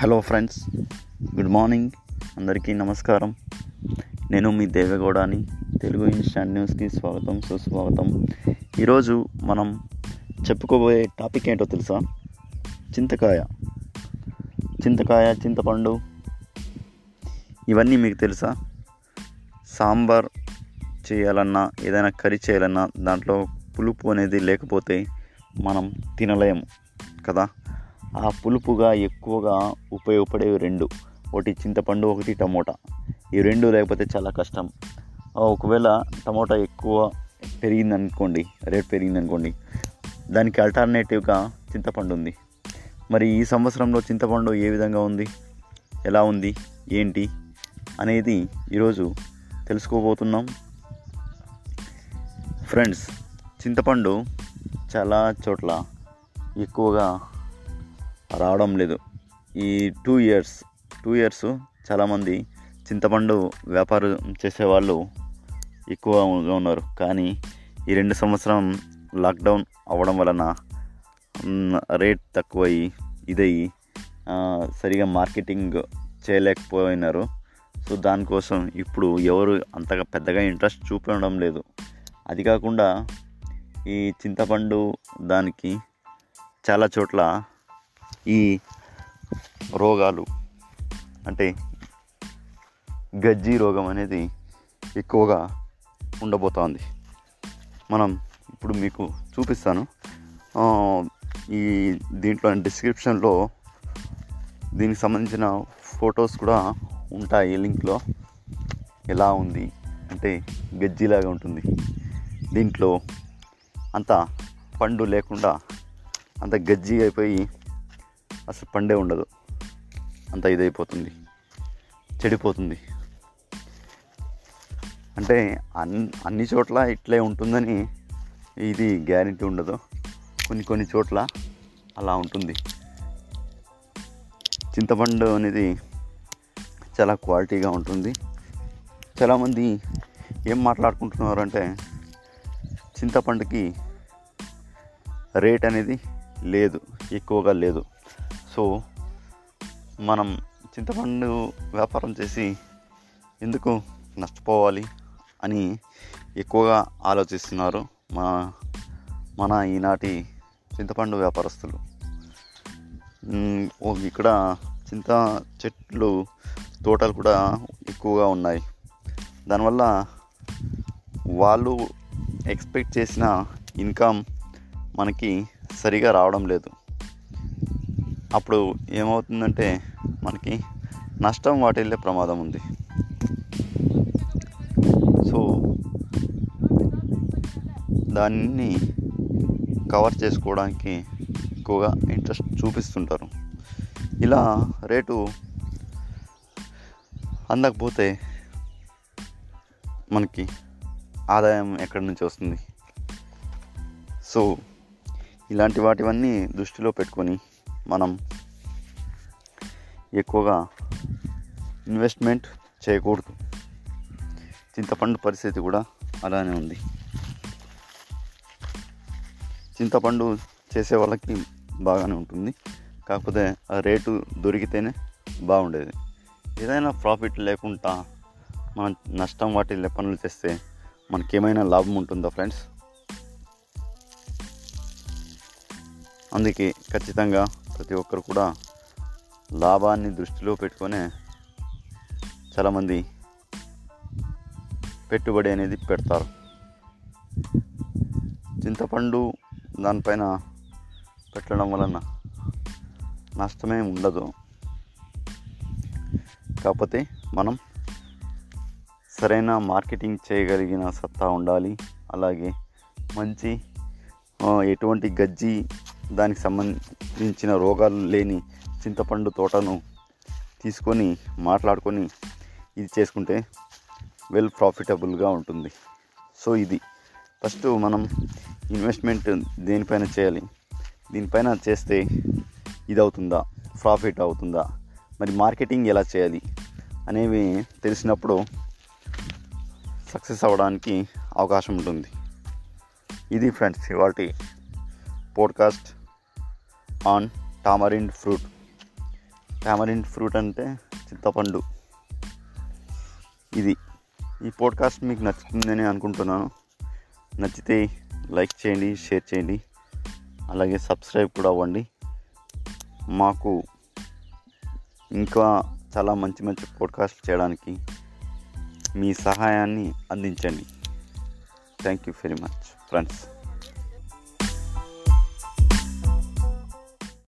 Hello friends good morning. అందరికీ నమస్కారం. నేను మీ దేవగౌడని తెలుగు ఇన్స్టాంట్ న్యూస్కి స్వాగతం సుస్వాగతం. ఈరోజు మనం చెప్పుకోబోయే టాపిక్ ఏంటో తెలుసా? చింతకాయ. చింతకాయ చింతపండు ఇవన్నీ మీకు తెలుసా? సాంబార్ చేయాలన్నా ఏదైనా కర్రీ చేయాలన్నా దాంట్లో పులుపు అనేది లేకపోతే మనం తినలేము కదా? ఆ పులుపుగా ఎక్కువగా ఉపయోగపడేవి రెండు. ఒకటి చింతపండు ఒకటి టమోటా. ఈ రెండు లేకపోతే చాలా కష్టం. ఒకవేళ టమోటా ఎక్కువ పెరిగిందనుకోండి రేట్ పెరిగిందనుకోండి దానికి అల్టర్నేటివ్గా చింతపండు ఉంది. మరి ఈ సంవత్సరంలో చింతపండు ఏ విధంగా ఉంది? ఎలా ఉంది? ఏంటి? అనేది ఈరోజు తెలుసుకోబోతున్నాం. ఫ్రెండ్స్ చింతపండు చాలా చోట్ల ఎక్కువగా రావడం లేదు. ఈ టూ ఇయర్స్ టూ ఇయర్స్ చాలామంది చింతపండు వ్యాపారం చేసేవాళ్ళు ఎక్కువగా ఉన్నారు. కానీ ఈ రెండు సంవత్సరం లాక్డౌన్ అవ్వడం వలన రేట్ తక్కువయ్యి ఇదయ్యి సరిగా మార్కెటింగ్ చేయలేకపోయినారు. సో దానికోసం ఇప్పుడు ఎవరు అంతగా పెద్దగా ఇంట్రెస్ట్ చూపడం లేదు. అది కాకుండా ఈ చింతపండు దానికి చాలా చోట్ల ఈ రోగాలు అంటే గజ్జి రోగం అనేది ఎక్కువగా ఉండబోతోంది. మనం ఇప్పుడు మీకు చూపిస్తాను. ఈ దీంట్లో డిస్క్రిప్షన్లో దీనికి సంబంధించిన ఫొటోస్ కూడా ఉంటాయి లింక్లో. ఎలా ఉంది? అంటే గజ్జిలాగా ఉంటుంది. దీంట్లో అంత పండు లేకుండా అంత గజ్జి అయిపోయి అసలు పండే ఉండదు. అంత ఇదైపోతుంది. చెడిపోతుంది. అంటే అన్ అన్ని చోట్ల ఇట్లే ఉంటుందని ఇది గ్యారంటీ ఉండదు. కొన్ని కొన్ని చోట్ల అలా ఉంటుంది. చింతపండు అనేది చాలా క్వాలిటీగా ఉంటుంది. చాలామంది ఏం మాట్లాడుకుంటున్నారు అంటే చింతపండుకి రేట్ అనేది లేదు ఎక్కువగా లేదు. సో మనం చింతపండు వ్యాపారం చేసి ఎందుకు నష్టపోవాలి అని ఎక్కువగా ఆలోచిస్తున్నారు మన మన ఈనాటి చింతపండు వ్యాపారస్తులు. ఇక్కడ చింత చెట్లు తోటలు కూడా ఎక్కువగా ఉన్నాయి. దానివల్ల వాళ్ళు ఎక్స్పెక్ట్ చేసిన ఇన్కమ్ మనకి సరిగా రావడం లేదు. అప్పుడు ఏమవుతుందంటే మనకి నష్టం వాటిల్లే ప్రమాదం ఉంది. సో దాన్ని కవర్ చేసుకోవడానికి ఎక్కువగా ఇంట్రెస్ట్ చూపిస్తుంటారు. ఇలా రేటు అందకపోతే మనకి ఆదాయం ఎక్కడి నుంచి వస్తుంది? సో ఇలాంటి వాటివన్నీ దృష్టిలో పెట్టుకొని మనం ఎక్కువగా ఇన్వెస్ట్మెంట్ చేయకూడదు. చింతపండు పరిస్థితి కూడా అలానే ఉంది. చింతపండు చేసే వాళ్ళకి బాగానే ఉంటుంది. కాకపోతే ఆ రేటు దొరికితేనే బాగుండేది. ఏదైనా ప్రాఫిట్ లేకుండా మనం నష్టం వాటి పనులు చేస్తే మనకేమైనా లాభం ఉంటుందా ఫ్రెండ్స్ అందుకే ఖచ్చితంగా ప్రతి ఒక్కరు కూడా లాభాన్ని దృష్టిలో పెట్టుకొనే చాలామంది పెట్టుబడి అనేది పెడతారు. చింతపండు దానిపైన పెట్టడం వలన నష్టమే ఉండదు. కాకపోతే మనం సరైన మార్కెటింగ్ చేయగలిగిన సత్తా ఉండాలి. అలాగే మంచి ఎటువంటి గజ్జి దానికి సంబంధించిన రోగాలు లేని చింతపండు తోటను తీసుకొని మాట్లాడుకొని ఇది చేసుకుంటే వెల్ ప్రాఫిటబుల్గా ఉంటుంది. సో ఇది ఫస్ట్ మనం ఇన్వెస్ట్మెంట్ దేనిపైన చేయాలి? దీనిపైన చేస్తే ఇది అవుతుందా ప్రాఫిట్ అవుతుందా? మరి మార్కెటింగ్ ఎలా చేయాలి? అనేవి తెలిసినప్పుడు సక్సెస్ అవ్వడానికి అవకాశం ఉంటుంది. ఇది ఫ్రెండ్స్ ఇవాటి podcast. On tamarind fruit. Tamarind fruit అంటే చింతపండు. ఇది ఈ పోడ్కాస్ట్ మీకు నచ్చుతుందని అనుకుంటున్నాను. నచ్చితే లైక్ చేయండి షేర్ చేయండి. అలాగే సబ్స్క్రైబ్ కూడా అవ్వండి. మాకు ఇంకా చాలా మంచి మంచి పోడ్కాస్ట్ చేయడానికి మీ సహాయాన్ని అందించండి. Thank you very much friends.